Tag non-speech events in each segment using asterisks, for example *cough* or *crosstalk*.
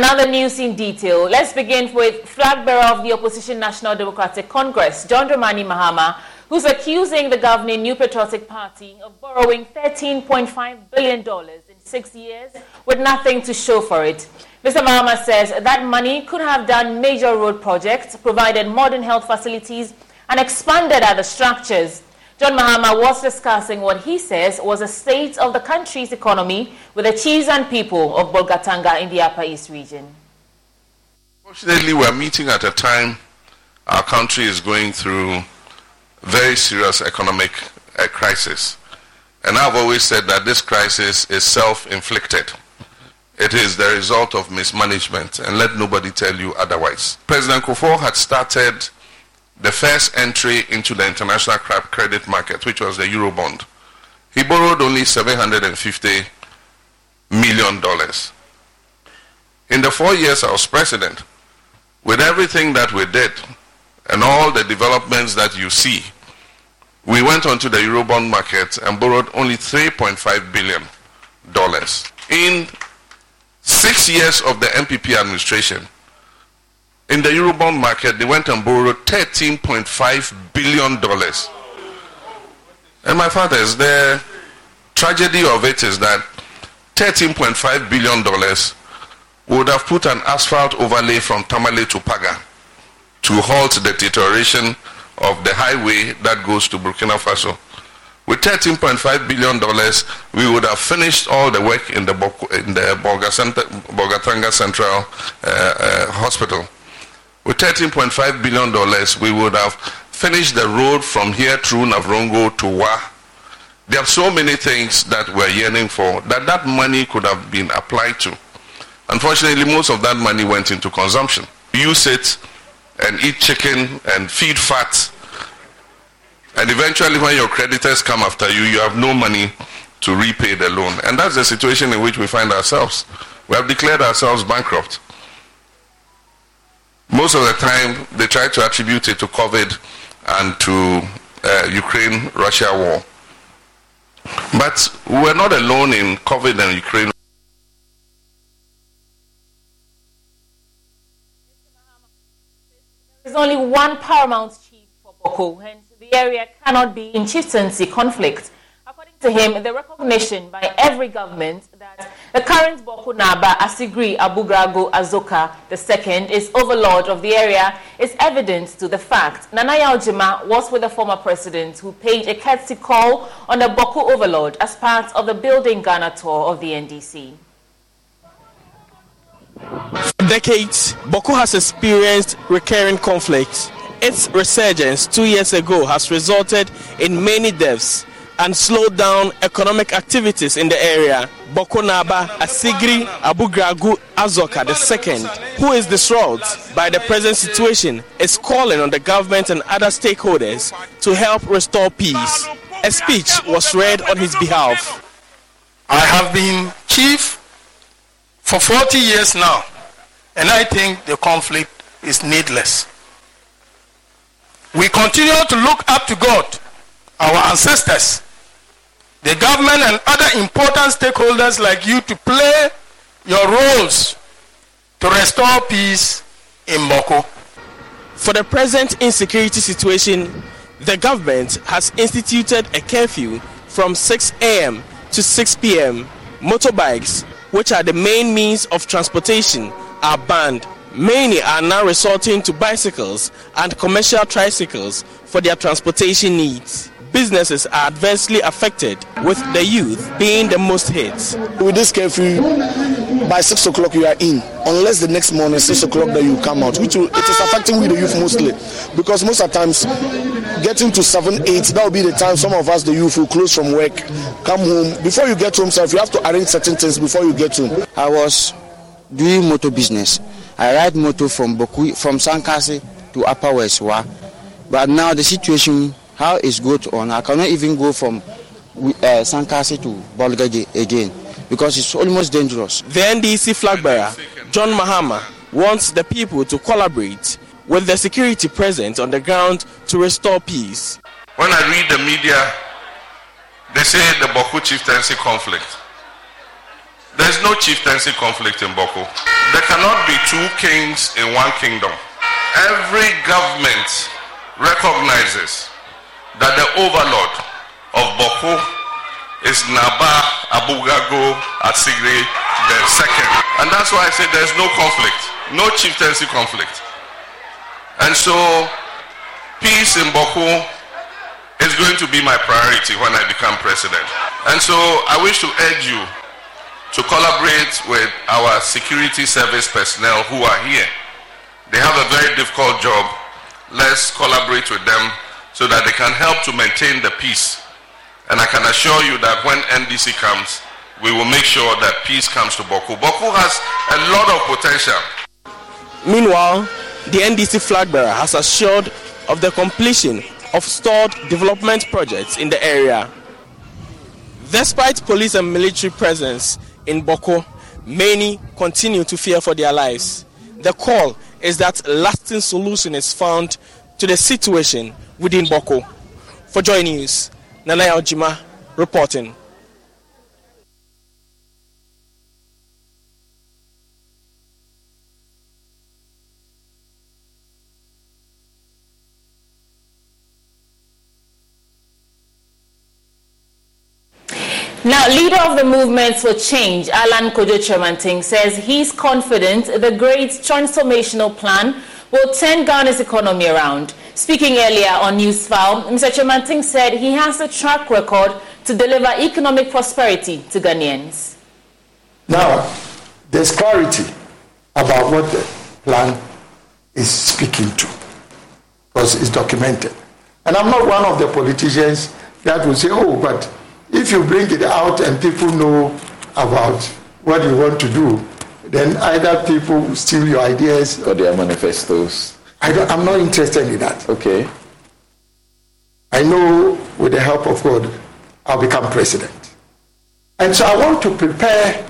Another news in detail. Let's begin with flag bearer of the opposition National Democratic Congress, John Dramani Mahama, who's accusing the governing New Patriotic Party of borrowing $13.5 billion in six years with nothing to show for it. Mr. Mahama says that money could have done major road projects, provided modern health facilities, and expanded other structures. John Mahama was discussing what he says was a state of the country's economy with the chiefs and people of Bolgatanga in the Upper East region. Fortunately, we're meeting at a time our country is going through very serious economic uh, crisis. And I've always said that this crisis is self-inflicted. It is the result of mismanagement, and let nobody tell you otherwise. President Kufuor had started the first entry into the international credit market, which was the Eurobond. He borrowed only $750 million. In the four years I was president, with everything that we did and all the developments that you see, we went onto the Eurobond market and borrowed only $3.5 billion. In six years of the NPP administration, in the Eurobond market, they went and borrowed $13.5 billion. And my fathers, the tragedy of it is that $13.5 billion would have put an asphalt overlay from Tamale to Paga to halt the deterioration of the highway that goes to Burkina Faso. With $13.5 billion, we would have finished all the work in the, in the Bolgatanga Central uh, uh, Hospital. With $13.5 billion, we would have finished the road from here through Navrongo to Wa. There are so many things that we're yearning for that that money could have been applied to. Unfortunately, most of that money went into consumption. Use it and eat chicken and feed fat. And eventually, when your creditors come after you, you have no money to repay the loan. And that's the situation in which we find ourselves. We have declared ourselves bankrupt. Most of the time, they try to attribute it to COVID and to uh, Ukraine Russia war. But we're not alone in COVID and Ukraine. There's only one paramount chief for Bawku, hence the area cannot be in chieftaincy conflict. To him, the recognition by every government that the current Bawku Naba Asigri Abu Abugrago Azoka II is overlord of the area is evidence to the fact Nana Jima was with the former president who paid a courtesy call on the Bawku overlord as part of the Building Ghana tour of the NDC. For decades, Bawku has experienced recurring conflicts its resurgence two years ago has resulted in many deaths and slowed down economic activities in the area. Bawku Bokonaba Asigri Abu Abugrago Azoka II, who is distraught by the present situation, is calling on the government and other stakeholders to help restore peace. A speech was read on his behalf. I have been chief for 40 years now, and I think the conflict is needless. We continue to look up to God, our ancestors, the government, and other important stakeholders like you to play your roles to restore peace in Bawku. For the present insecurity situation, the government has instituted a curfew from 6 a.m. to 6 p.m. Motorbikes, which are the main means of transportation, are banned. Many are now resorting to bicycles and commercial tricycles for their transportation needs businesses are adversely affected, with the youth being the most hit. With this curfew, by 6 o'clock you are in, unless the next morning, 6 o'clock, that you come out, which will, it is affecting with the youth mostly. Because most of the times, getting to 7, 8, that will be the time some of us, the youth, will close from work, come home. Before you get home, self, you have to arrange certain things before you get home. I was doing motor business. I ride motor from Bawku, from Sankase to Upper Westwa. But now the situation how is good on. I cannot even go from uh, Sankasi to Bolgaji again because it's almost dangerous. The NDC flag bearer, John Mahama, wants the people to collaborate with the security present on the ground to restore peace. When I read the media, they say the Bawku chieftaincy conflict. There's no chieftaincy conflict in Bawku. There cannot be two kings in one kingdom. Every government recognizes that the overlord of Bawku is Naba Abugago Asigre second, And that's why I say there's no conflict, no chieftaincy conflict. And so, peace in Bawku is going to be my priority when I become president. And so, I wish to urge you to collaborate with our security service personnel who are here. They have a very difficult job. Let's collaborate with them so that they can help to maintain the peace. And I can assure you that when NDC comes, we will make sure that peace comes to Bawku. Bawku has a lot of potential. Meanwhile, the NDC flag bearer has assured of the completion of stalled development projects in the area. Despite police and military presence in Bawku, many continue to fear for their lives. The call is that lasting solution is found to the situation within Bawku. For Joy News, Nanaya Ojima reporting. Now, leader of the movement for change, Alan Kojo Kyerematen, says he's confident the great transformational plan will turn Ghana's economy around. Speaking earlier on Newsfile, Mr. Kyerematen said he has a track record to deliver economic prosperity to Ghanaians. Now, there's clarity about what the plan is speaking to because it's documented. And I'm not one of the politicians that will say, oh, but if you bring it out and people know about what you want to do, then either people steal your ideas or their manifestos I don't, I'm not interested in that. Okay. I know with the help of God, I'll become president. And so I want to prepare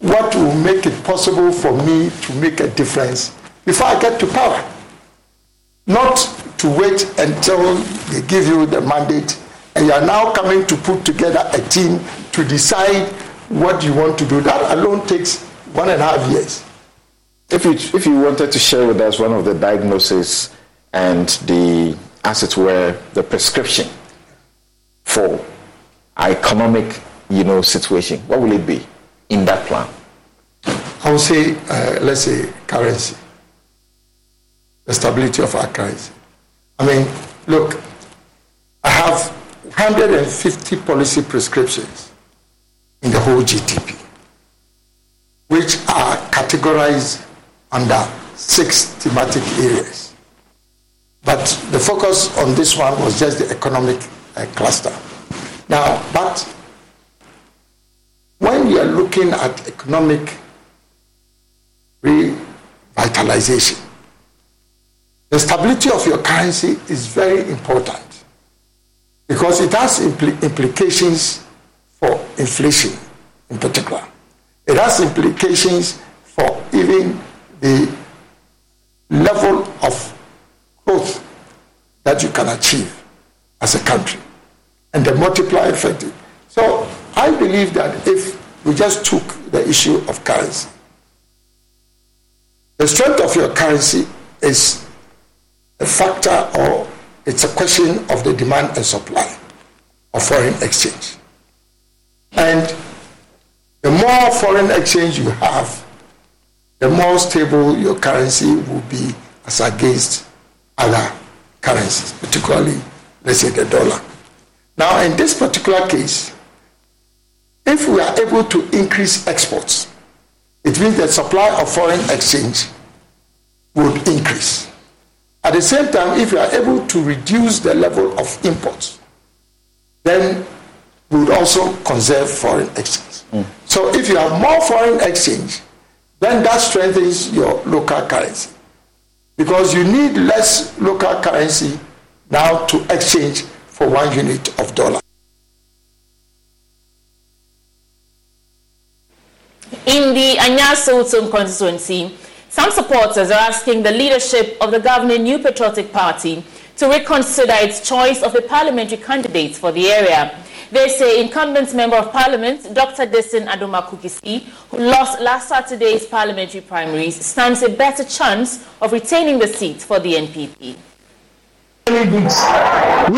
what will make it possible for me to make a difference before I get to power. Not to wait until they give you the mandate and you are now coming to put together a team to decide what you want to do. That alone takes one and a half years. If you, if you wanted to share with us one of the diagnoses and the, as it were, the prescription for our economic, you know, situation, what will it be in that plan? I would say, uh, let's say, currency, the stability of our currency. I mean, look, I have 150 policy prescriptions in the whole GTP, which are categorized under six thematic areas. But the focus on this one was just the economic uh, cluster. Now, but when you are looking at economic revitalization, the stability of your currency is very important because it has impl- implications for inflation in particular. It has implications for even the level of growth that you can achieve as a country and the multiplier effect. So I believe that if we just took the issue of currency, the strength of your currency is a factor or it's a question of the demand and supply of foreign exchange. And the more foreign exchange you have, the more stable your currency will be as against other currencies, particularly, let's say, the dollar. Now, in this particular case, if we are able to increase exports, it means the supply of foreign exchange would increase. At the same time, if we are able to reduce the level of imports, then we would also conserve foreign exchange. Mm. So if you have more foreign exchange, then that strengthens your local currency. Because you need less local currency now to exchange for one unit of dollar. In the Anyasa constituency, some supporters are asking the leadership of the governing New Patriotic Party to reconsider its choice of a parliamentary candidate for the area. They say incumbent Member of Parliament, Dr. Dickson Adomako Kissi, who lost last Saturday's parliamentary primaries, stands a better chance of retaining the seat for the NPP. We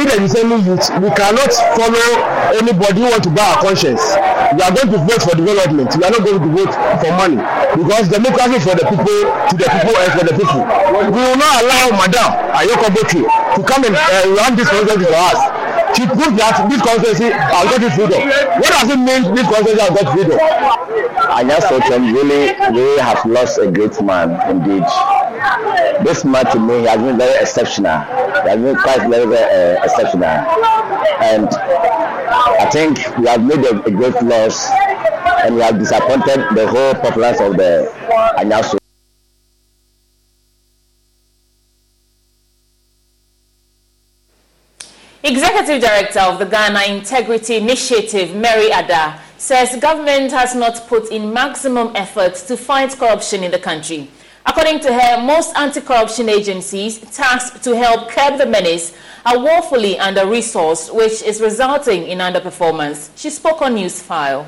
the Nisemi youth, we cannot follow anybody who want to buy our conscience. We are going to vote for development. We are not going to vote for money because democracy for the people, to the people, and for the people. We will not allow Madam Ayoko Botu to come and uh, run this project for us she proved that this constituency has got its freedom. What does it mean this constituency has got freedom? Anya Sotem really, really has lost a great man indeed. This man to me has been very exceptional. He has been quite very, very uh, exceptional. And I think we have made a, a great loss and we have disappointed the whole populace of the Anya Executive Director of the Ghana Integrity Initiative, Mary Addah, says government has not put in maximum efforts to fight corruption in the country. According to her, most anti-corruption agencies tasked to help curb the menace are woefully under-resourced, which is resulting in underperformance. She spoke on Newsfile.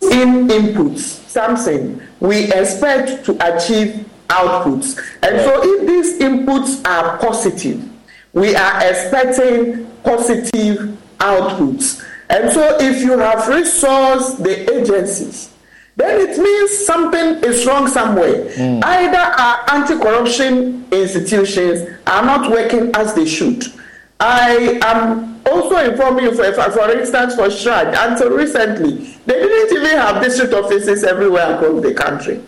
In inputs, something we expect to achieve outputs. And so if these inputs are positive, we are expecting positive outputs. And so if you have resourced the agencies, then it means something is wrong somewhere. Mm. Either our anti corruption institutions are not working as they should. I am also informing you, for, for instance, for CHRAJ, until recently, they didn't even have district offices everywhere across the country.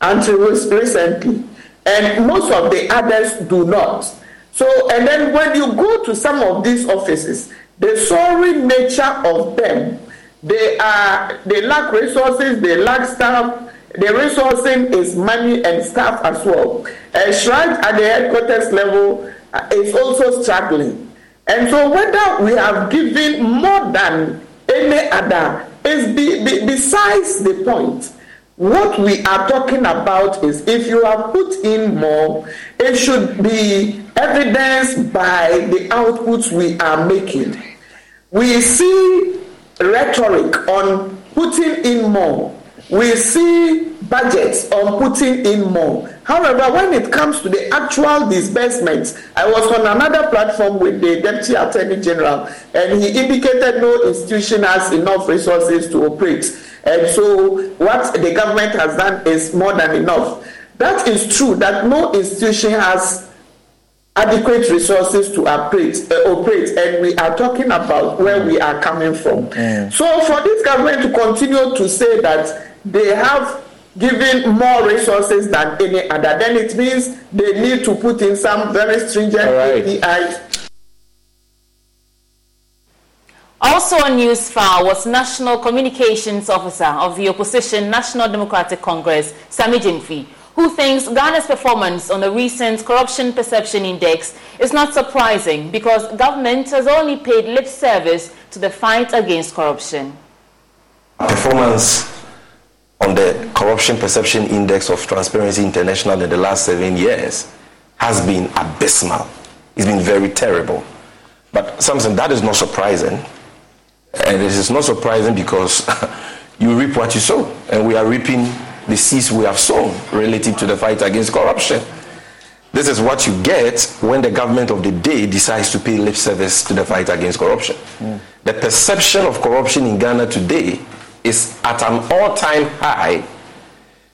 Until recently. And most of the others do not. So, and then when you go to some of these offices, the sorry nature of them, they are they lack resources, they lack staff. The resourcing is money and staff as well. A shrine at the headquarters level uh, is also struggling. And so, whether we have given more than any other is be, be, besides the point. What we are talking about is if you have put in more, it should be evidenced by the outputs we are making. We see rhetoric on putting in more. We see budgets on putting in more. However, when it comes to the actual disbursements, I was on another platform with the Deputy Attorney General, and he indicated no institution has enough resources to operate. And so, what the government has done is more than enough. That is true that no institution has adequate resources to operate, uh, operate and we are talking about where we are coming from. Mm. So, for this government to continue to say that they have given more resources than any other, then it means they need to put in some very stringent right. KPIs. Also on news file was National Communications Officer of the Opposition National Democratic Congress, Sammy Gyamfi, who thinks Ghana's performance on the recent Corruption Perception Index is not surprising because government has only paid lip service to the fight against corruption. Performance on the Corruption Perception Index of Transparency International in the last seven years has been abysmal. It's been very terrible. But Samson, that is not surprising. And it is not surprising because *laughs* you reap what you sow. And we are reaping the seeds we have sown relative to the fight against corruption. This is what you get when the government of the day decides to pay lip service to the fight against corruption. Mm. The perception of corruption in Ghana today is at an all time high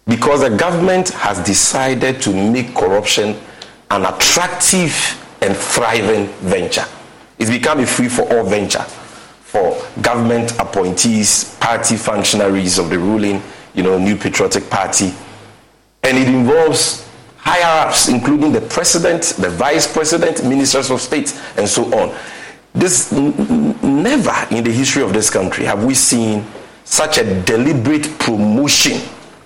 because the government has decided to make corruption an attractive and thriving venture. It's become a free for all venture for government appointees, party functionaries of the ruling, you know, New Patriotic Party. And it involves higher ups, including the president, the vice president, ministers of state, and so on. This n- never in the history of this country have we seen such a deliberate promotion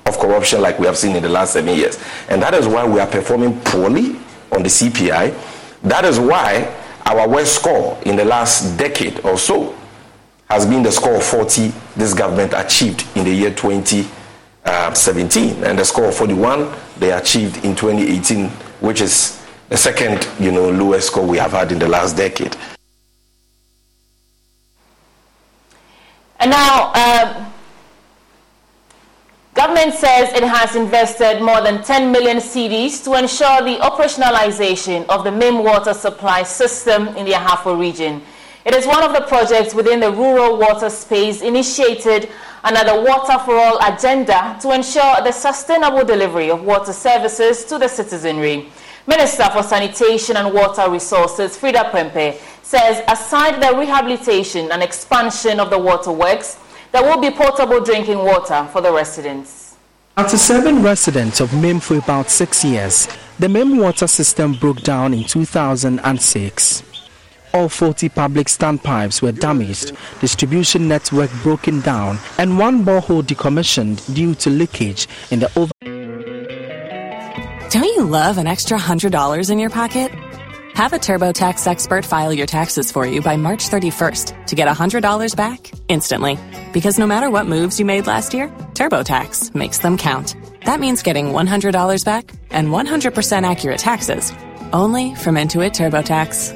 of corruption like we have seen in the last seven years. And that is why we are performing poorly on the CPI. That is why our worst score in the last decade or so has been the score of 40 this government achieved in the year 2017 and the score of 41 they achieved in 2018 which is the second you know lowest score we have had in the last decade. And now uh, government says it has invested more than 10 million cedis to ensure the operationalization of the Mim water supply system in the ahafo region it is one of the projects within the rural water space initiated under the Water for All agenda to ensure the sustainable delivery of water services to the citizenry. Minister for Sanitation and Water Resources, Freda Prempeh, says aside the rehabilitation and expansion of the waterworks, there will be portable drinking water for the residents. After seven residents of Mim for about six years, the Mim water system broke down in 2006 all 40 public standpipes were damaged, distribution network broken down, and one borehole decommissioned due to leakage in the over. Don't you love an extra $100 in your pocket? Have a TurboTax expert file your taxes for you by March 31st to get $100 back instantly. Because no matter what moves you made last year, TurboTax makes them count. That means getting $100 back and 100% accurate taxes only from Intuit TurboTax.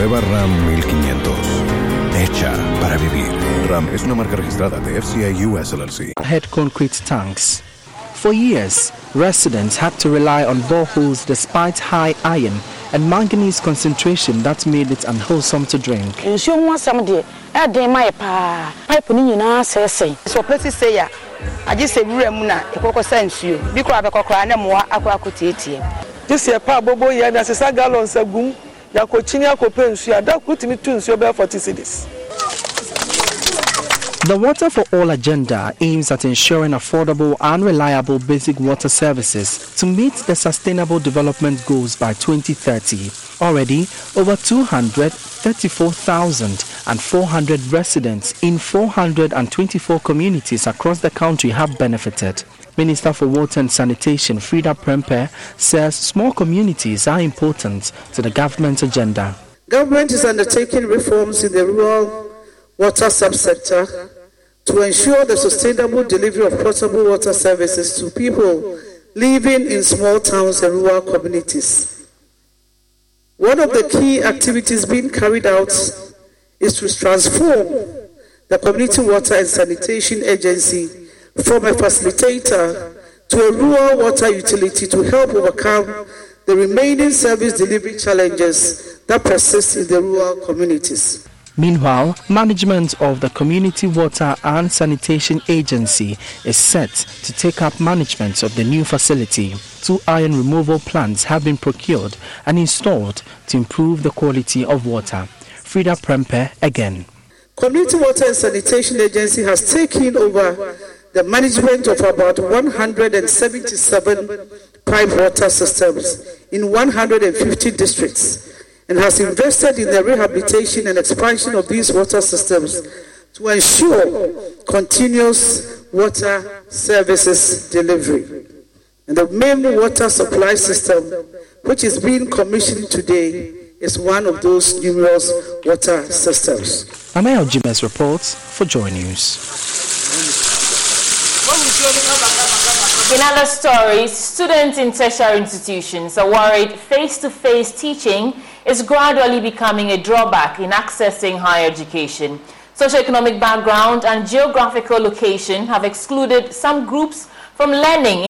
Nueva RAM 1500. Hecha para vivir. RAM es una marca registrada de FCA US LLC. Head concrete tanks. For years, residents had to rely on boreholes despite high iron and manganese concentration that made it unwholesome to drink. nsuo ho asɛm deɛ ɛden ma yɛ paa pipe no nyinaa sɛesɛe sɛ ɔpɛ sei a agye sɛ wura mu na ɛkɔkɔ sa nsuo bi koraa bɛkɔkoraa ne mmoa akɔ akɔtiatia gye sɛ yɛpa abobo yɛ na sesa gallons agum da tu nsuo bɛyɛ 40 cities The Water for All agenda aims at ensuring affordable and reliable basic water services to meet the Sustainable Development Goals by 2030. Already, over 234,400 residents in 424 communities across the country have benefited. Minister for Water and Sanitation Freda Prempeh says small communities are important to the government agenda. Government is undertaking reforms in the rural water subsector to ensure the sustainable delivery of potable water services to people living in small towns and rural communities. One of the key activities being carried out is to transform the Community Water and Sanitation Agency from a facilitator to a rural water utility to help overcome the remaining service delivery challenges that persist in the rural communities. Meanwhile, management of the Community Water and Sanitation Agency is set to take up management of the new facility. Two iron removal plants have been procured and installed to improve the quality of water. Freda Prempeh again. Community Water and Sanitation Agency has taken over the management of about 177 pipe water systems in 150 districts and has invested in the rehabilitation and expansion of these water systems to ensure continuous water services delivery. And the Mim water supply system, which is being commissioned today, is one of those numerous water systems. Anaya Jimenez reports for Joy News. In other stories, students in tertiary institutions are worried face-to-face teaching is gradually becoming a drawback in accessing higher education. Socioeconomic background and geographical location have excluded some groups from learning.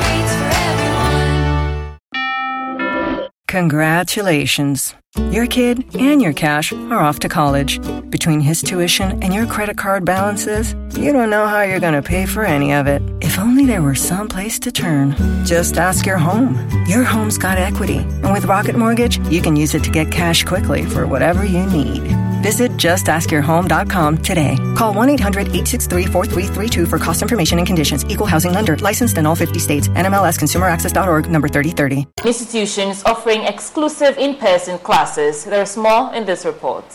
Congratulations. Your kid and your cash are off to college. Between his tuition and your credit card balances, you don't know how you're going to pay for any of it. If only there were some place to turn. Just ask your home. Your home's got equity, and with Rocket Mortgage, you can use it to get cash quickly for whatever you need. Visit justaskyourhome.com today. Call 1 800 863 4332 for cost information and conditions. Equal housing lender. Licensed in all 50 states. NMLS ConsumerAccess.org number 3030. Institutions offering exclusive in person classes. There's more in this report.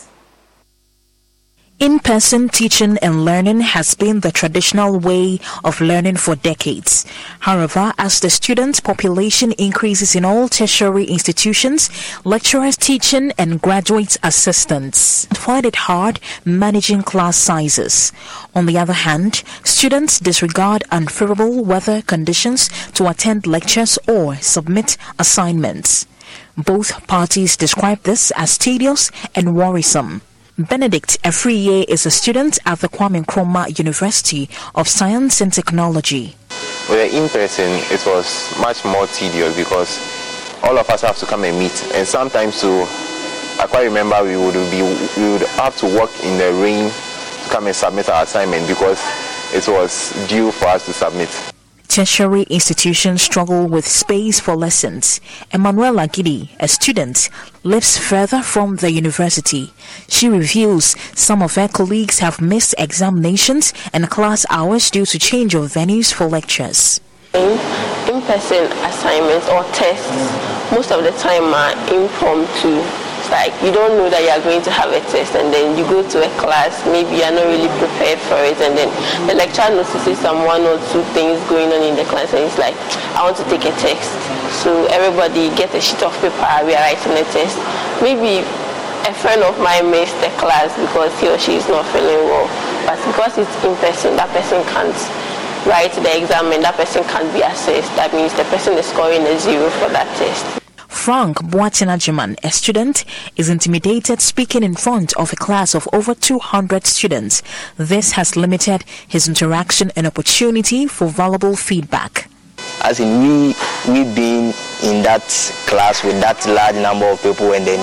In person teaching and learning has been the traditional way of learning for decades. However, as the student population increases in all tertiary institutions, lecturers, teaching, and graduate assistants find it hard managing class sizes. On the other hand, students disregard unfavorable weather conditions to attend lectures or submit assignments. Both parties describe this as tedious and worrisome. Benedict Afriye is a student at the Kwame Nkrumah University of Science and Technology. With the in person, it was much more tedious because all of us have to come and meet, and sometimes to I quite remember we would be we would have to walk in the rain to come and submit our assignment because it was due for us to submit. Tertiary institutions struggle with space for lessons. Emanuela Gidi, a student, lives further from the university. She reveals some of her colleagues have missed examinations and class hours due to change of venues for lectures. In-person assignments or tests most of the time are impromptu like you don't know that you are going to have a test and then you go to a class, maybe you are not really prepared for it and then the lecturer notices some one or two things going on in the class and it's like, I want to take a test. So everybody get a sheet of paper, we are writing a test. Maybe a friend of mine missed the class because he or she is not feeling well. But because it's in person, that person can't write the exam and that person can't be assessed. That means the person is scoring a zero for that test. Frank Boachinajiman, a student, is intimidated speaking in front of a class of over 200 students. This has limited his interaction and opportunity for valuable feedback. As in, we we being in that class with that large number of people, and then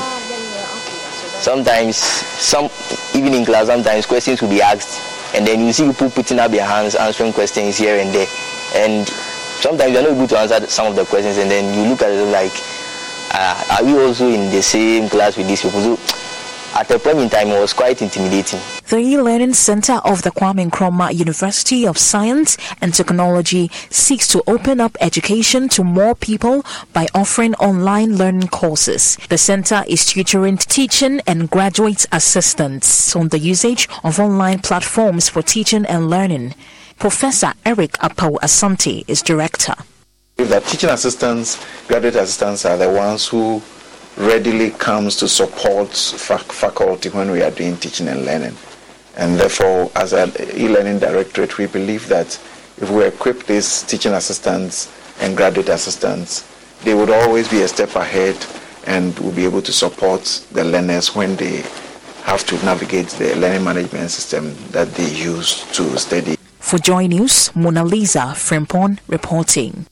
sometimes some even in class, sometimes questions will be asked, and then you see people putting up their hands, answering questions here and there, and sometimes you're not able to answer some of the questions, and then you look at it like uh, are we also in the same class with these people? So at a point in time, it was quite intimidating. The e-learning center of the Kwame Nkrumah University of Science and Technology seeks to open up education to more people by offering online learning courses. The center is tutoring, teaching, and graduate assistants on the usage of online platforms for teaching and learning. Professor Eric Appau Asante is director. The teaching assistants, graduate assistants are the ones who readily comes to support faculty when we are doing teaching and learning. And therefore, as an e-learning directorate, we believe that if we equip these teaching assistants and graduate assistants, they would always be a step ahead and will be able to support the learners when they have to navigate the learning management system that they use to study. For Joy News, Mona Lisa Frimpon reporting.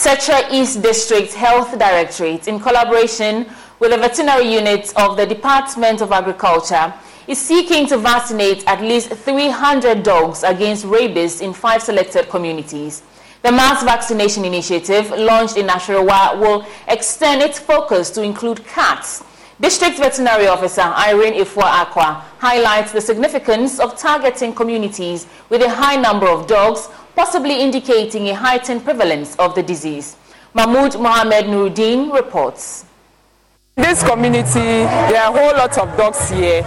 Setra East District Health Directorate, in collaboration with the veterinary unit of the Department of Agriculture, is seeking to vaccinate at least 300 dogs against rabies in five selected communities. The mass vaccination initiative, launched in Nasarawa, will extend its focus to include cats. District Veterinary Officer Irene Ifua Aqua highlights the significance of targeting communities with a high number of dogs possibly indicating a heightened prevalence of the disease. Mahmoud Mohamed Nuruddin reports. This community, there are a whole lot of dogs here,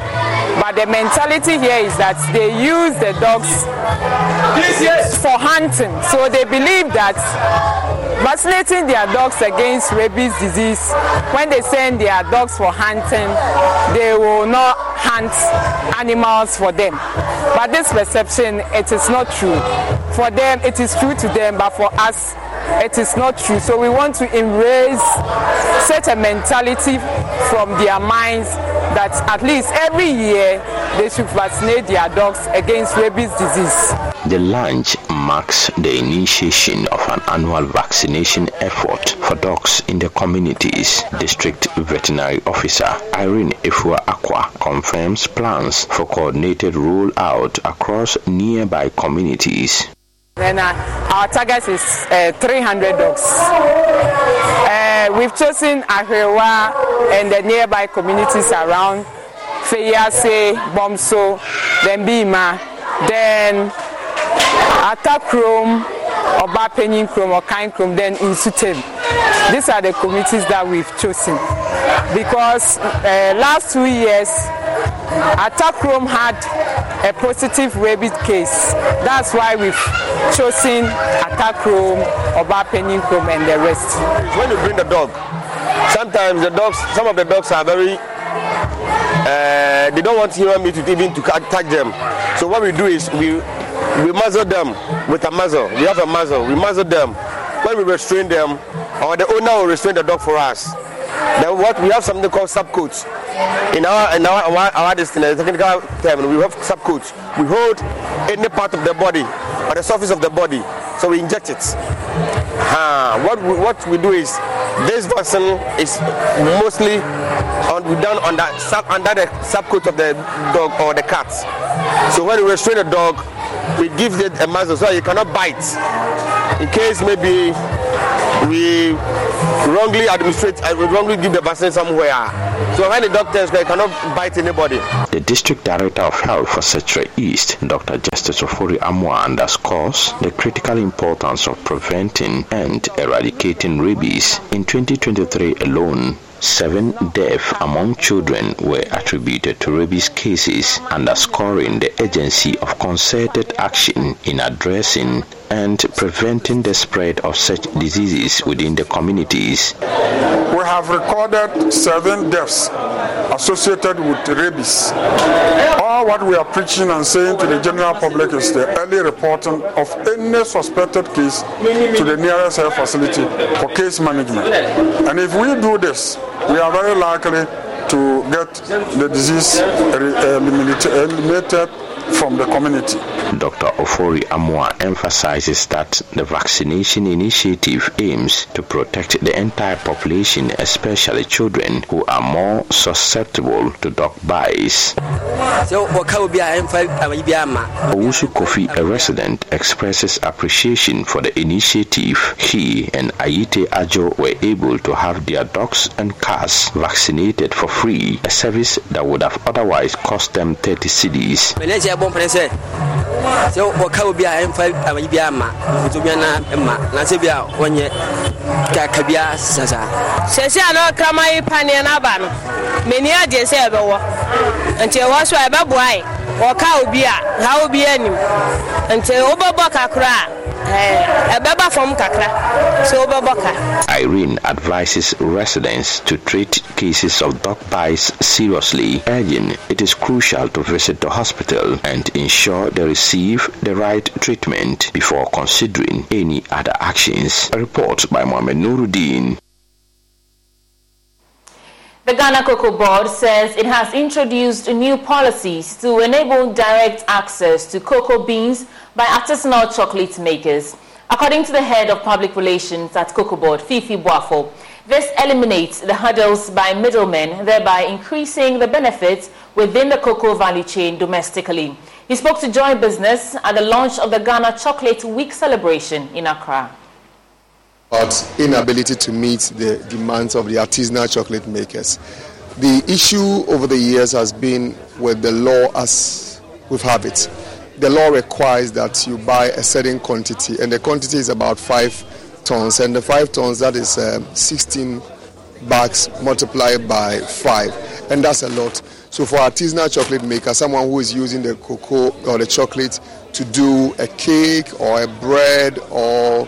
but the mentality here is that they use the dogs for hunting. So they believe that vaccinating their dogs against rabies disease, when they send their dogs for hunting, they will not hunt animals for them. But this perception, it is not true. For them, it is true to them, but for us, it is not true. So we want to erase such a mentality from their minds that at least every year they should vaccinate their dogs against rabies disease. The launch marks the initiation of an annual vaccination effort for dogs in the communities. District Veterinary Officer Irene Ifua Aqua confirms plans for coordinated rollout across nearby communities. And uh, our target is uh, 300 dogs. Uh, we've chosen Ahrewa and the nearby communities around Feyase, Bomso, then Bima, then Atakrom, Oba Penin Krom, or Kain Krom, then Insutem. These are the communities that we've chosen because uh, last two years Atakrom had a positive rabies case. That's why we've chosen Atakrom, Oba Penin Krom, and the rest. When you bring the dog, sometimes the dogs, some of the dogs are very uh, they don't want human beings to even to attack them. So what we do is we we muzzle them with a muzzle. We have a muzzle. We muzzle them. When we restrain them, or the owner will restrain the dog for us. Then what we have something called subcoats. In our in our our, our technical term, we have subcoats. We hold any part of the body or the surface of the body, so we inject it. Uh, what we, what we do is this vaccine is mostly on, done on that sub, under the subcoat of the dog or the cat. So when we restrain the dog, we give it a muzzle so it cannot bite. In case maybe we wrongly administrate, uh, we wrongly give the vaccine somewhere. So when the doctors they cannot bite anybody. The District Director of Health for Setra East, Dr. Justice Ofori Amwa, underscores the critical importance of preventing and eradicating rabies. In 2023 alone, Seven deaths among children were attributed to rabies cases, underscoring the urgency of concerted action in addressing and preventing the spread of such diseases within the communities. We have recorded seven deaths associated with rabies. All what we are preaching and saying to the general public is the early reporting of any suspected case to the nearest health facility for case management. And if we do this, we are very likely to get the disease eliminated from the community. Dr. Ofori Amwa emphasizes that the vaccination initiative aims to protect the entire population, especially children who are more susceptible to dog bites. Owusu Kofi, a resident, expresses appreciation for the initiative. He and Ayite Ajo were able to have their dogs and cats vaccinated for free, a service that would have otherwise cost them 30 cedis. sɛ wɔka obi a ɛmfa amanyi bi ama mfotobia na ma. Na sɛ bi a wɔnyɛ kaka bia sasa sɛsi a na ɔkrama yi paneɛ no aba no m'ani agye sɛ ɛbɛwɔ nti ɛwɔ so a ɛbɛboa ye wɔka obi a ha obi anim nti wobɛbɔ kakra a Eh, ɛbɛba fam kakra sɛ wobɛbɔ ka Irene advises residents to treat cases of dog bites seriously, urging it is crucial to visit the hospital and ensure they receive the right treatment before considering any other actions. A report by Mohamed Nuruddin. The Ghana Cocoa Board says it has introduced new policies to enable direct access to cocoa beans by artisanal chocolate makers. According to the head of public relations at Cocoa Board, Fiifi Boafo, this eliminates the hurdles by middlemen, thereby increasing the benefits within the cocoa value chain domestically. He spoke to Joy Business at the launch of the Ghana Chocolate Week celebration in Accra. About inability to meet the demands of the artisanal chocolate makers. The issue over the years has been with the law as we have it. The law requires that you buy a certain quantity, and the quantity is about five tons, and the five tons that is um, 16 bags multiplied by five, and that's a lot. So for artisanal chocolate maker, someone who is using the cocoa or the chocolate to do a cake or a bread or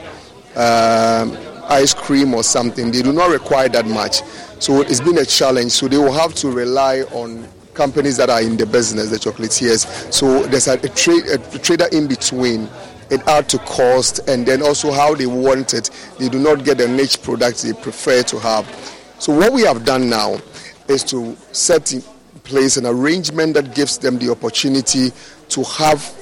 um, ice cream or something, they do not require that much. So it's been a challenge. So they will have to rely on companies that are in the business, the chocolatiers. So there's a, a, trade, a trader in between. It add to cost and then also how they want it. They do not get the niche products they prefer to have. So what we have done now is to set in place an arrangement that gives them the opportunity to have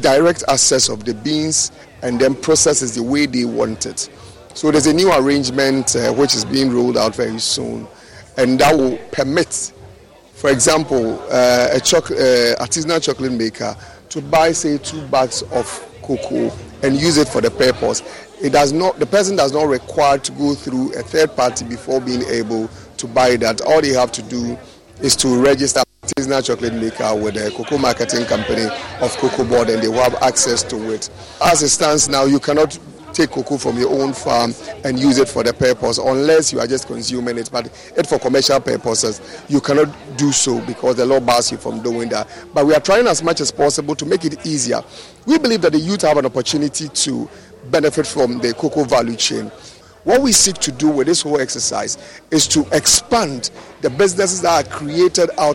direct access of the beans and then process it the way they want it. So there's a new arrangement uh, which is being rolled out very soon, and that will permit, for example, uh, a choc- uh, artisanal chocolate maker to buy, say, two bags of cocoa and use it for the purpose. It does not. The person does not require to go through a third party before being able to buy that. All they have to do is to register artisanal chocolate maker with a cocoa marketing company of Cocoa Board, and they will have access to it. As it stands now, you cannot take cocoa from your own farm and use it for the purpose unless you are just consuming it. But it for commercial purposes, you cannot do so because the law bars you from doing that. But we are trying as much as possible to make it easier. We believe that the youth have an opportunity to benefit from the cocoa value chain. What we seek to do with this whole exercise is to expand the businesses that are created out.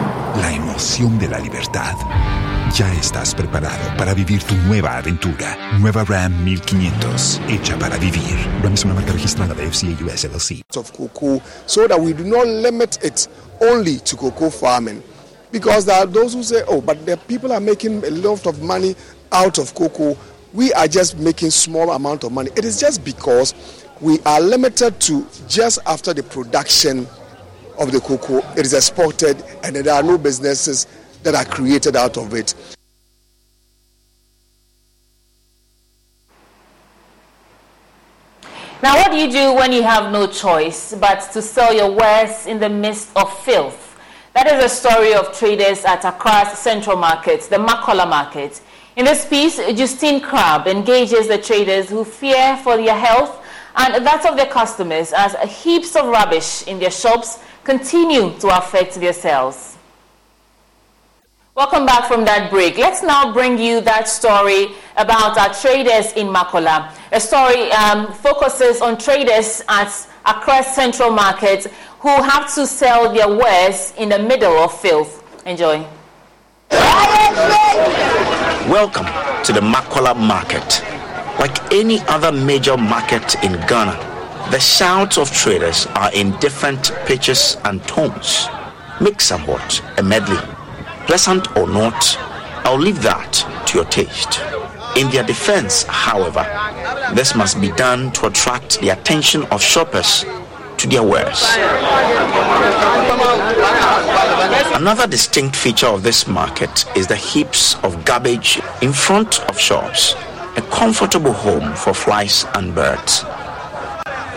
¿La emoción de la libertad? Ya estás preparado para vivir tu nueva aventura. Nueva Ram 1500, hecha para vivir. Ram es una marca registrada de FCA US LLC. Of cocoa, so that we do not limit it only to cocoa farming. Because there are those who say, oh, but the people are making a lot of money out of cocoa. we are just making small amount of money. It is just because we are limited to just after the production of the cocoa, it is exported, and there are no businesses that are created out of it. Now, what do you do when you have no choice but to sell your wares in the midst of filth? That is the story of traders at Accra's Central Market, the Makola Market. In this piece, Justine Crab engages the traders who fear for their health and that of their customers as heaps of rubbish in their shops continue to affect their sales. Welcome back from that break. Let's now bring you that story about our traders in Makola. A story um, focuses on traders at Central Market who have to sell their wares in the middle of filth. Enjoy. Welcome to the Makola Market. Like any other major market in Ghana, the shouts of traders are in different pitches and tones. Mix somewhat a medley. Pleasant or not, I'll leave that to your taste. In their defense, however, this must be done to attract the attention of shoppers to their wares. Another distinct feature of this market is the heaps of garbage in front of shops, a comfortable home for flies and birds.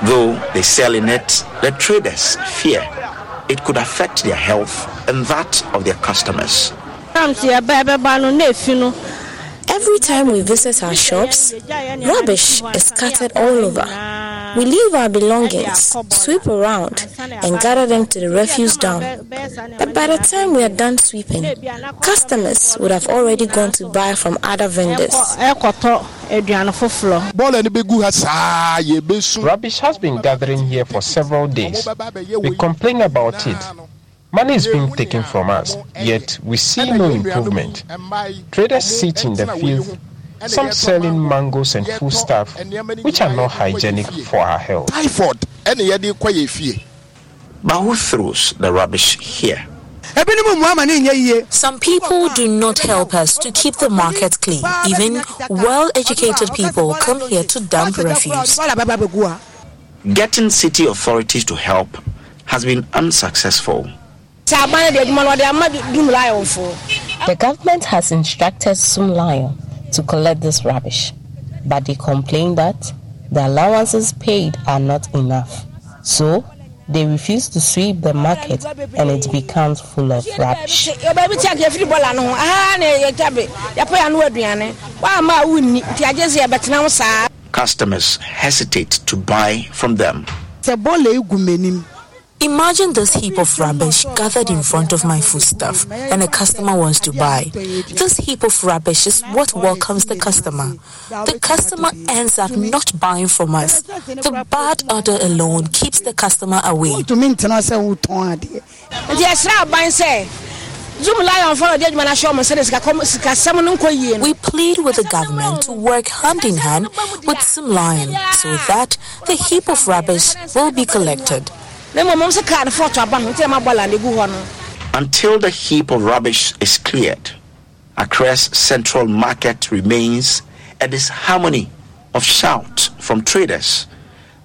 Though they sell in it, the traders fear it could affect their health and that of their customers. Every time we visit our shops, rubbish is scattered all over. We leave our belongings, sweep around, and gather them to the refuse dump. But by the time we are done sweeping, customers would have already gone to buy from other vendors. Rubbish has been gathering here for several days. We complain about it. Money is being taken from us, yet we see no improvement. Traders sit in the field, some selling mangoes and food stuff, which are not hygienic for our health. Typhoid. But who throws the rubbish here? Some people do not help us to keep the market clean. Even well educated people come here to dump refuse. Getting city authorities to help has been unsuccessful. The government has instructed Zoomlion to collect this rubbish, but they complain that the allowances paid are not enough. So they refuse to sweep the market and it becomes full of rubbish. Customers hesitate to buy from them. Imagine this heap of rubbish gathered in front of my foodstuff and a customer wants to buy. This heap of rubbish is what welcomes the customer. The customer ends up not buying from us. The bad odor alone keeps the customer away. We plead with the government to work hand in hand with Zoomlion so that the heap of rubbish will be collected. Until the heap of rubbish is cleared, Accra's central market remains a disharmony of shout from traders,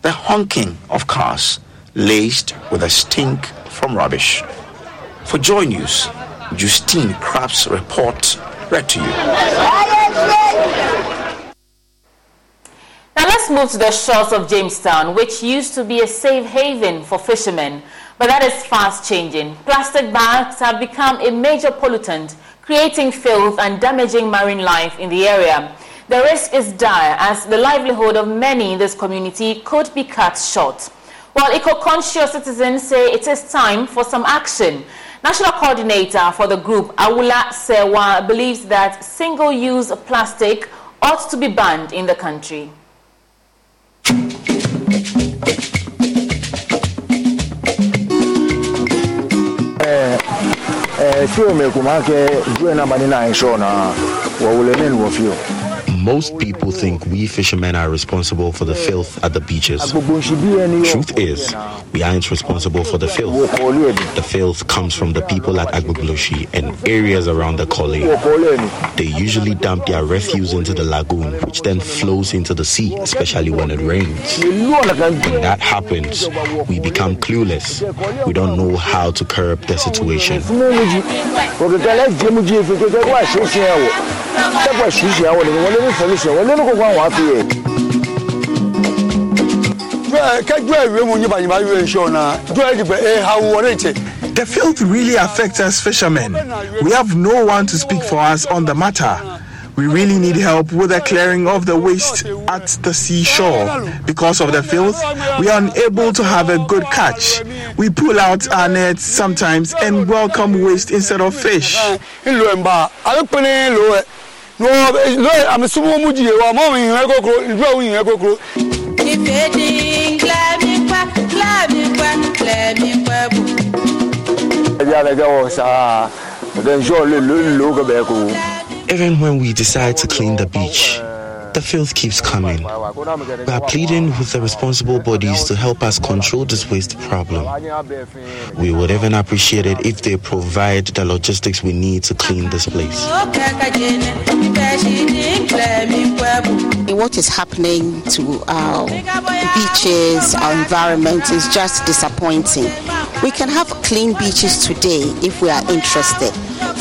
the honking of cars laced with a stink from rubbish. For Joy News, Justine Crab's report read to you. Now let's move to the shores of Jamestown, which used to be a safe haven for fishermen, but that is fast changing. Plastic bags have become a major pollutant, creating filth and damaging marine life in the area. The risk is dire as the livelihood of many in this community could be cut short. While eco-conscious citizens say it is time for some action, National Coordinator for the group, Awula Serwah, believes that single-use plastic ought to be banned in the country. e, sio mekumake jue na manina aishona wa ulemeni wofyo Most people think we fishermen are responsible for the filth at the beaches. Truth is, we aren't responsible for the filth. The filth comes from the people at Agbogbloshie and areas around the Korle. They usually dump their refuse into the lagoon, which then flows into the sea, especially when it rains. When that happens, we become clueless. We don't know how to curb the situation. The filth really affects us fishermen. We have no one to speak for us on the matter. We really need help with the clearing of the waste at the seashore. Because of the filth, we are unable to have a good catch. We pull out our nets sometimes and welcome waste instead of fish. lóye àmì súnmọ́ wa mọ́ òun ìyẹn kòkòrò ìlú òun ìyẹn kòkòrò. ìfẹ́ di kílẹ̀mí pa kílẹ̀mí pa kílẹ̀mí pa bò. ẹbí alẹ́jọ́ wọ sáà ẹ̀dẹ̀ ìṣọ́ lè lóyún lókè bẹ́ẹ̀ kó. Even when we decide to clean the beach. The filth keeps coming. We are pleading with the responsible bodies to help us control this waste problem. We would even appreciate it if they provide the logistics we need to clean this place. What is happening to our beaches, our environment is just disappointing. We can have clean beaches today if we are interested.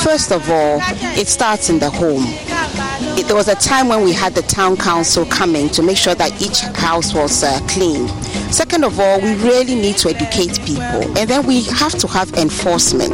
First of all, it starts in the home. It, there was a time when we had the town council coming to make sure that each house was uh, clean. Second of all, we really need to educate people, and then we have to have enforcement.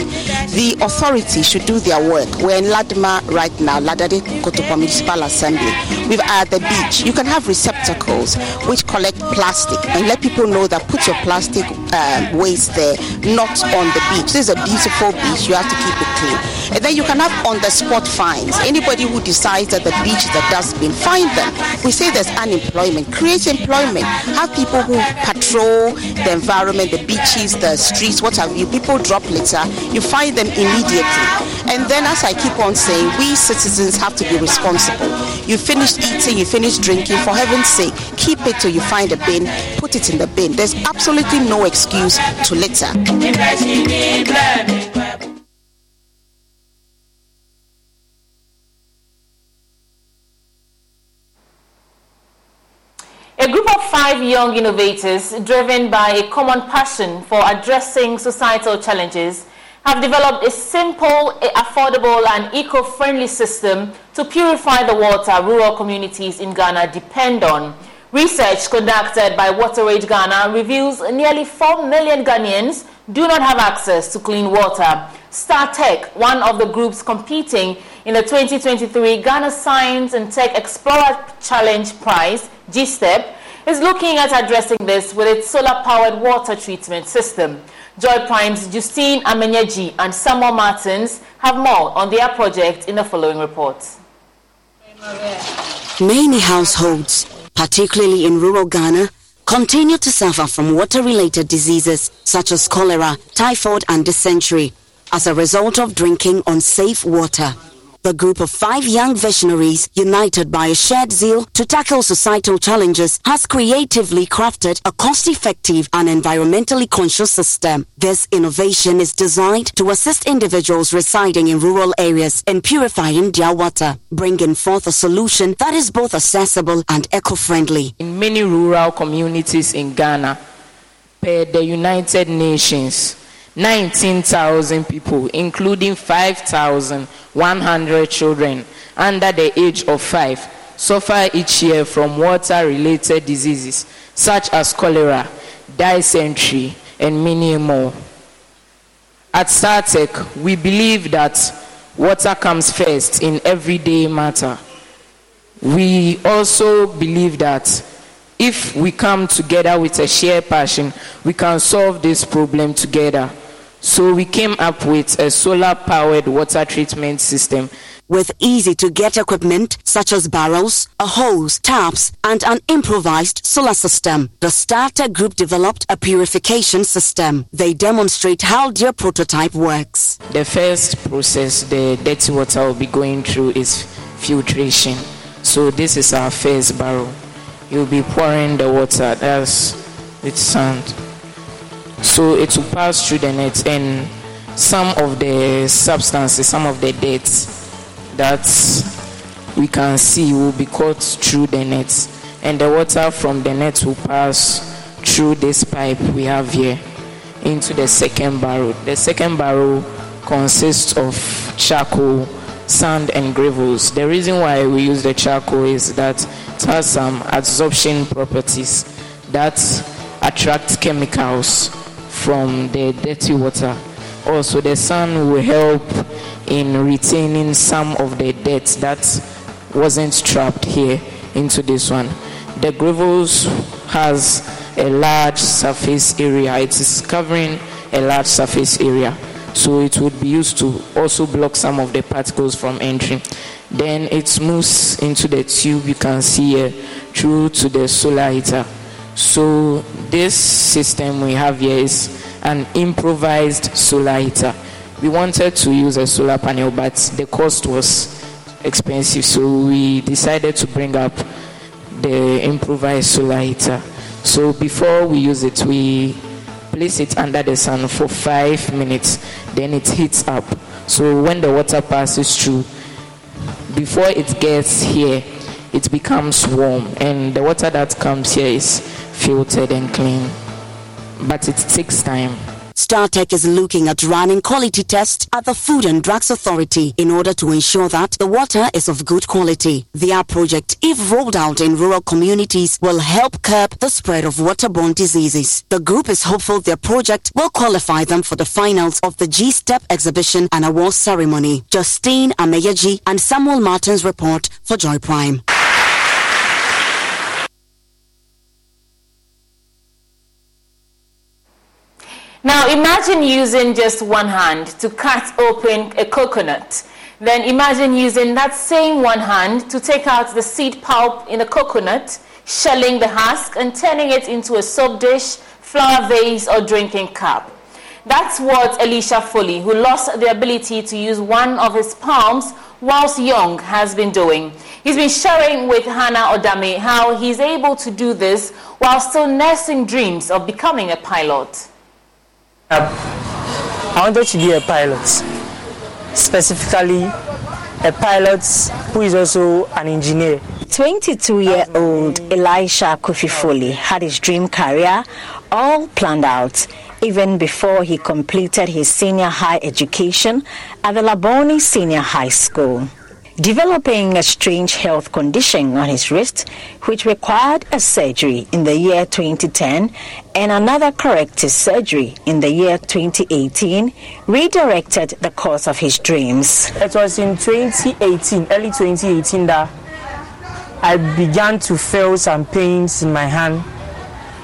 The authority should do their work. We're in Ladma right now, La Dade-Kotopon Municipal Assembly. We're at the beach. You can have receptacles which collect plastic and let people know that put your plastic uh, waste there, not on the beach. This is a beautiful beach. You have to keep it clean. And then you can have on-the-spot fines. Anybody who decides that the beach is a dustbin, find them. We say there's unemployment. Create employment. Have people who patrol the environment, the beaches, the streets, what have you. People drop litter, you find them immediately. And then, as I keep on saying, we citizens have to be responsible. You finish eating, you finish drinking, for heaven's sake, keep it till you find a bin, put it in the bin. There's absolutely no excuse to litter. Young innovators, driven by a common passion for addressing societal challenges, have developed a simple, affordable, and eco friendly system to purify the water rural communities in Ghana depend on. Research conducted by WaterAid Ghana reveals nearly 4 million Ghanaians do not have access to clean water. StarTech, one of the groups competing in the 2023 Ghana Science and Tech Explorer Challenge Prize, GSTEP, is looking at addressing this with its solar-powered water treatment system. Joy Prime's Justine Amenyeji and Samuel Martins have more on their project in the following report. Many households, particularly in rural Ghana, continue to suffer from water-related diseases such as cholera, typhoid and dysentery as a result of drinking unsafe water. The group of five young visionaries, united by a shared zeal to tackle societal challenges, has creatively crafted a cost effective and environmentally conscious system. This innovation is designed to assist individuals residing in rural areas in purifying their water, bringing forth a solution that is both accessible and eco friendly. In many rural communities in Ghana, per the United Nations, 19,000 people, including 5,100 children under the age of five, suffer each year from water related diseases such as cholera, dysentery, and many more. At StarTech, we believe that water comes first in everyday matter. We also believe that if we come together with a shared passion, we can solve this problem together. So we came up with a solar powered water treatment system. With easy to get equipment such as barrels, a hose, taps, and an improvised solar system, the starter group developed a purification system. They demonstrate how their prototype works. The first process the dirty water will be going through is filtration. So this is our first barrel. You'll be pouring the water. That's with sand. So it will pass through the net and some of the substances, some of the dirt that we can see will be caught through the net. And the water from the net will pass through this pipe we have here into the second barrel. The second barrel consists of charcoal, sand, and gravels. The reason why we use the charcoal is that it has some adsorption properties that attract chemicals from the dirty water. Also, the sand will help in retaining some of the dirt that wasn't trapped here into this one. The gravels has a large surface area. It is covering a large surface area. So it would be used to also block some of the particles from entering. Then it moves into the tube you can see here through to the solar heater. So this system we have here is an improvised solar heater. We wanted to use a solar panel, but the cost was expensive, so we decided to bring up the improvised solar heater. So before we use it, we place it under the sun for five minutes, then it heats up. So when the water passes through, before it gets here, it becomes warm, and the water that comes here is filtered and clean. But it takes time. StarTech is looking at running quality tests at the Food and Drugs Authority in order to ensure that the water is of good quality. Their project, if rolled out in rural communities, will help curb the spread of waterborne diseases. The group is hopeful their project will qualify them for the finals of the G-Step exhibition and award ceremony. Justine Ameyaji and Samuel Martin's report for Joy Prime. Now imagine using just one hand to cut open a coconut. Then imagine using that same one hand to take out the seed pulp in a coconut, shelling the husk and turning it into a soap dish, flower vase or drinking cup. That's what Elisha Foley, who lost the ability to use one of his palms whilst young, has been doing. He's been sharing with Hannah Odame how he's able to do this while still nursing dreams of becoming a pilot. I wanted to be a pilot, specifically a pilot who is also an engineer. 22 year old Elisha Kofi Foley had his dream career all planned out even before he completed his senior high education at the Labone Senior High School developing a strange health condition on his wrist, which required a surgery in the year 2010 and another corrective surgery in the year 2018, redirected the course of his dreams. It was in 2018, early 2018, that I began to feel some pains in my hand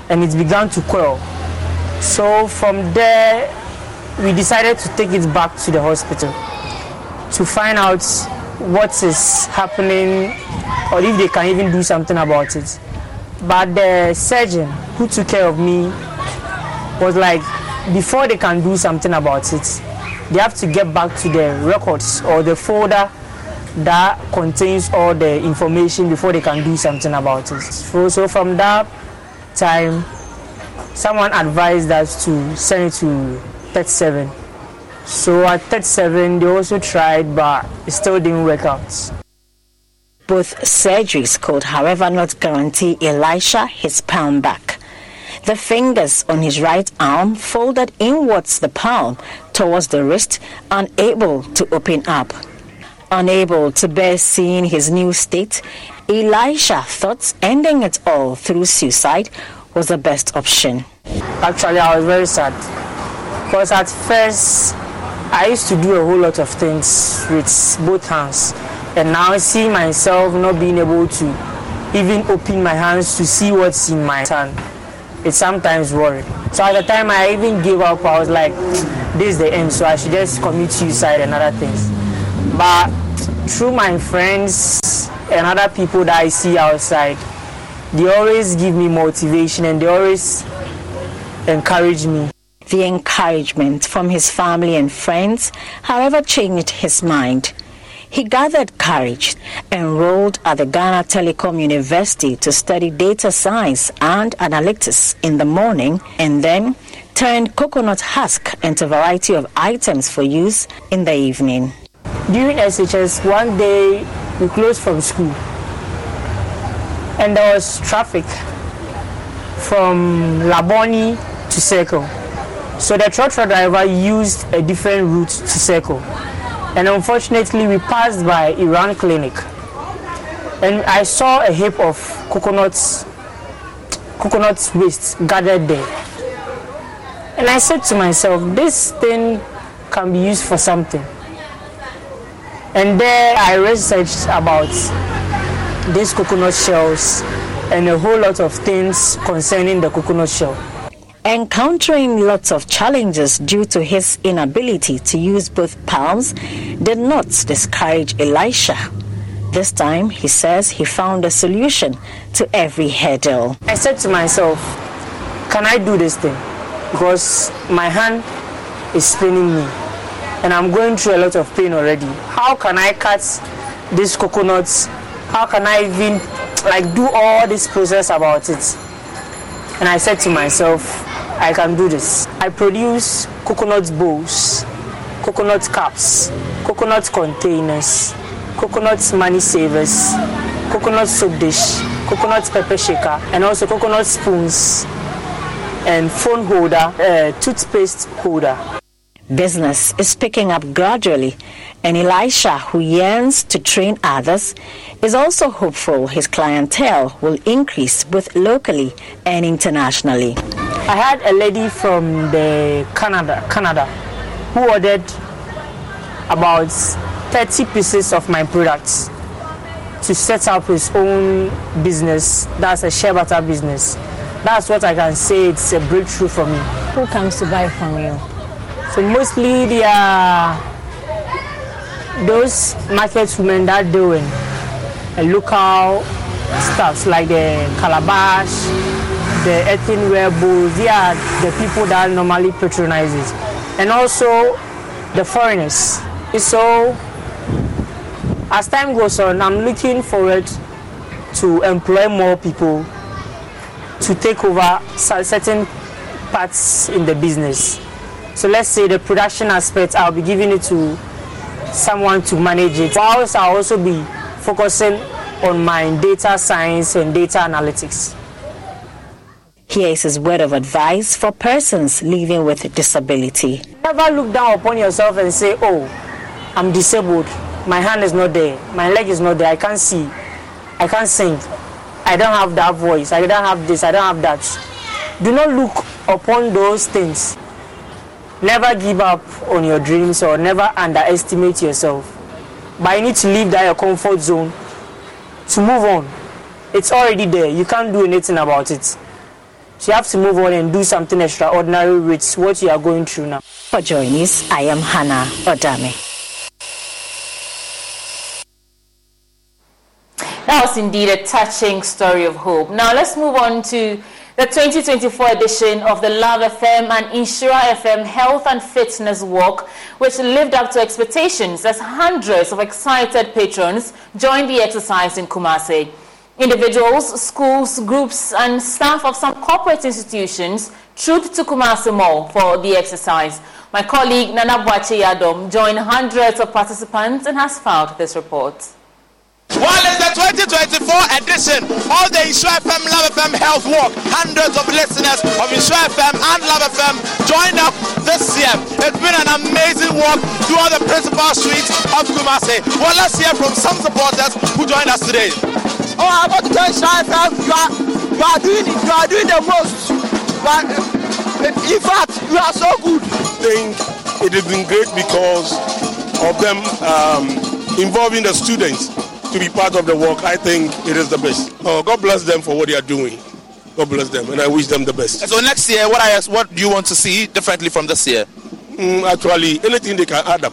and it began to curl. So from there, we decided to take it back to the hospital to find out what is happening or if they can even do something about it. But the surgeon who took care of me was like, before they can do something about it, they have to get back to the records or the folder that contains all the information before they can do something about it. So, so from that time, someone advised us to send it to 37 so at 37, they also tried, but it still didn't work out. Both surgeries could, however, not guarantee Elisha his palm back. The fingers on his right arm folded inwards the palm towards the wrist, unable to open up. Unable to bear seeing his new state, Elisha thought ending it all through suicide was the best option. Actually, I was very sad because at first I used to do a whole lot of things with both hands, and now I see myself not being able to even open my hands to see what's in my hand. It sometimes worried. So at the time I even gave up, I was like, this is the end, so I should just commit suicide and other things. But through my friends and other people that I see outside, they always give me motivation and they always encourage me. The encouragement from his family and friends, however, changed his mind. He gathered courage, enrolled at the Ghana Telecom University to study data science and analytics in the morning, and then turned coconut husk into a variety of items for use in the evening. During SHS, one day we closed from school, and there was traffic from Labone to Circle. So the tractor driver used a different route to Circle. And unfortunately, we passed by Iran Clinic. And I saw a heap of coconuts, coconut waste gathered there. And I said to myself, this thing can be used for something. And there I researched about these coconut shells and a whole lot of things concerning the coconut shell. Encountering lots of challenges due to his inability to use both palms did not discourage Elisha. This time, he says he found a solution to every hurdle. I said to myself, Can I do this thing? Because my hand is paining me and I'm going through a lot of pain already. How can I cut these coconuts? How can I even like do all this process about it? And I said to myself, I can do this. I produce coconut bowls, coconut cups, coconut containers, coconut money savers, coconut soap dish, coconut pepper shaker, and also coconut spoons and phone holder, uh, toothpaste holder. Business is picking up gradually, and Elisha, who yearns to train others, is also hopeful his clientele will increase both locally and internationally. I had a lady from the Canada, Canada, who ordered about 30 pieces of my products to set up his own business. That's a shea butter business. That's what I can say. It's a breakthrough for me. Who comes to buy from you? So mostly they are those market women that doing a local stuff like the calabash, the earthenware bowls. They are the people that normally patronize it, and also the foreigners. So as time goes on, I'm looking forward to employ more people to take over certain parts in the business. So let's say the production aspect, I'll be giving it to someone to manage it. Whilst I'll also be focusing on my data science and data analytics. Here is his word of advice for persons living with disability. Never look down upon yourself and say, Oh, I'm disabled. My hand is not there. My leg is not there. I can't see. I can't sing. I don't have that voice. I don't have this. I don't have that. Do not look upon those things never give up on your dreams or never underestimate yourself. But you need to leave that your comfort zone to move on. It's already there. You can't do anything about it. So you have to move on and do something extraordinary with what you are going through now. For JoyNews, I am Hannah Odame. That was indeed a touching story of hope. Now let's move on to the 2024 edition of the Luv FM and Nhyira FM Health and Fitness Walk, which lived up to expectations as hundreds of excited patrons joined the exercise in Kumasi. Individuals, schools, groups, and staff of some corporate institutions trooped to Kumasi Mall for the exercise. My colleague Nana Boakye Yiadom joined hundreds of participants and has filed this report. While it's the 2024 edition of the Nhyira FM Luv FM Health Walk. Hundreds of listeners of Nhyira FM and Luv FM joined up this year. It's been an amazing walk through all the principal streets of Kumasi. Well, let's hear from some supporters who joined us today. Oh, I want to tell Nhyira FM, you are, you are doing it, you are doing the most. But in fact, you are so good. I think it has been great because of them um, involving the students to be part of the work, I think it is the best. Oh, God bless them for what they are doing. God bless them, and I wish them the best. So next year, what I ask, what do you want to see differently from this year? Mm, actually, anything they can add up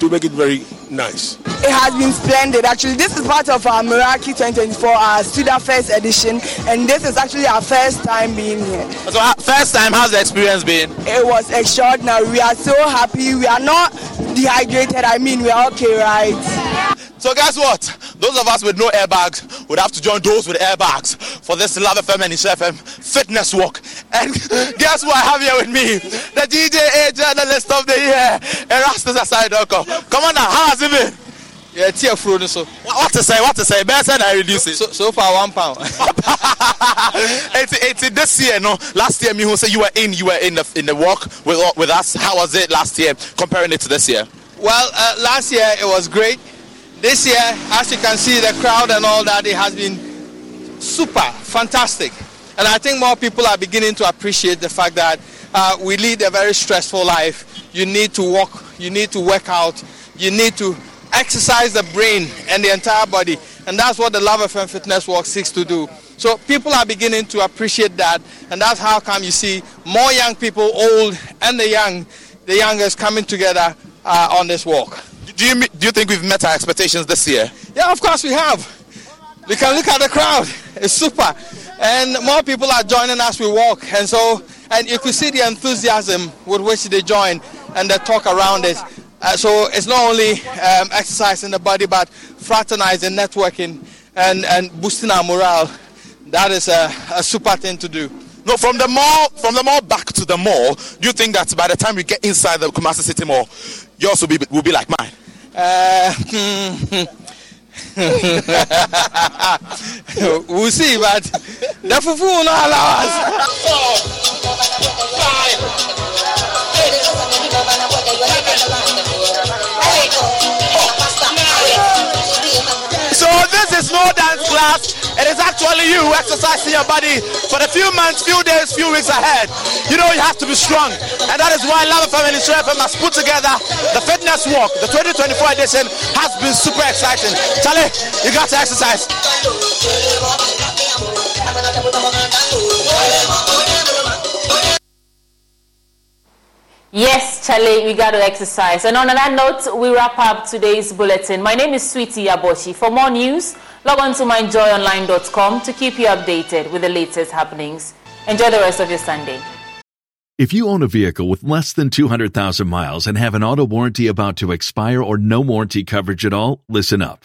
to make it very nice. It has been splendid. Actually, this is part of our Meraki 2024, our student first edition, and this is actually our first time being here. So, first time, how's the experience been? It was extraordinary. We are so happy. We are not dehydrated. I mean, we are okay, right? So guess what? Those of us with no airbags would have to join those with airbags for this Luv FM and Nhyira FM fitness walk. And *laughs* guess what I have here with me? The GJA journalist of the year, Erastus Asare Donkor. Come on now, how has it been? Yeah, tear fruit so. What to say? What to say? Better than I reduce it. So, so far, one pound. *laughs* it's, it's this year, no. Last year, me who say you were in, you were in the in the walk with with us. How was it last year comparing it to this year? Well, uh, last year it was great. This year, as you can see, the crowd and all that, it has been super, fantastic. And I think more people are beginning to appreciate the fact that uh, we lead a very stressful life. You need to walk, you need to work out, you need to exercise the brain and the entire body. And that's what the Luv FM Fitness Walk seeks to do. So people are beginning to appreciate that. And that's how come you see more young people, old and the young, the youngest coming together uh, on this walk. Do you, do you think we've met our expectations this year? Yeah, of course we have. We can look at the crowd. It's super. And more people are joining as we walk. And so, and if you could see the enthusiasm with which they join and the talk around it. Uh, so it's not only um, exercising the body, but fraternizing, networking, and, and boosting our morale. That is a, a super thing to do. No, from the mall, from the mall back to the mall. Do you think that by the time we get inside the Kumasi City Mall, yours will be will be like mine? Uh, we'll see, but the fufu will not allow us. So this is no dance class. It is actually you who exercising your body for the few months, few days, few weeks ahead. You know you have to be strong. And that is why Love Family Show FM has put together the fitness walk. The 2024 edition has been super exciting. Charlie, you got to exercise. Yes, Charlie, we got to exercise. And on that note, we wrap up today's bulletin. My name is Sweetie Aboshi. For more news, log on to myjoyonline.com to keep you updated with the latest happenings. Enjoy the rest of your Sunday. If you own a vehicle with less than 200,000 miles and have an auto warranty about to expire or no warranty coverage at all, listen up.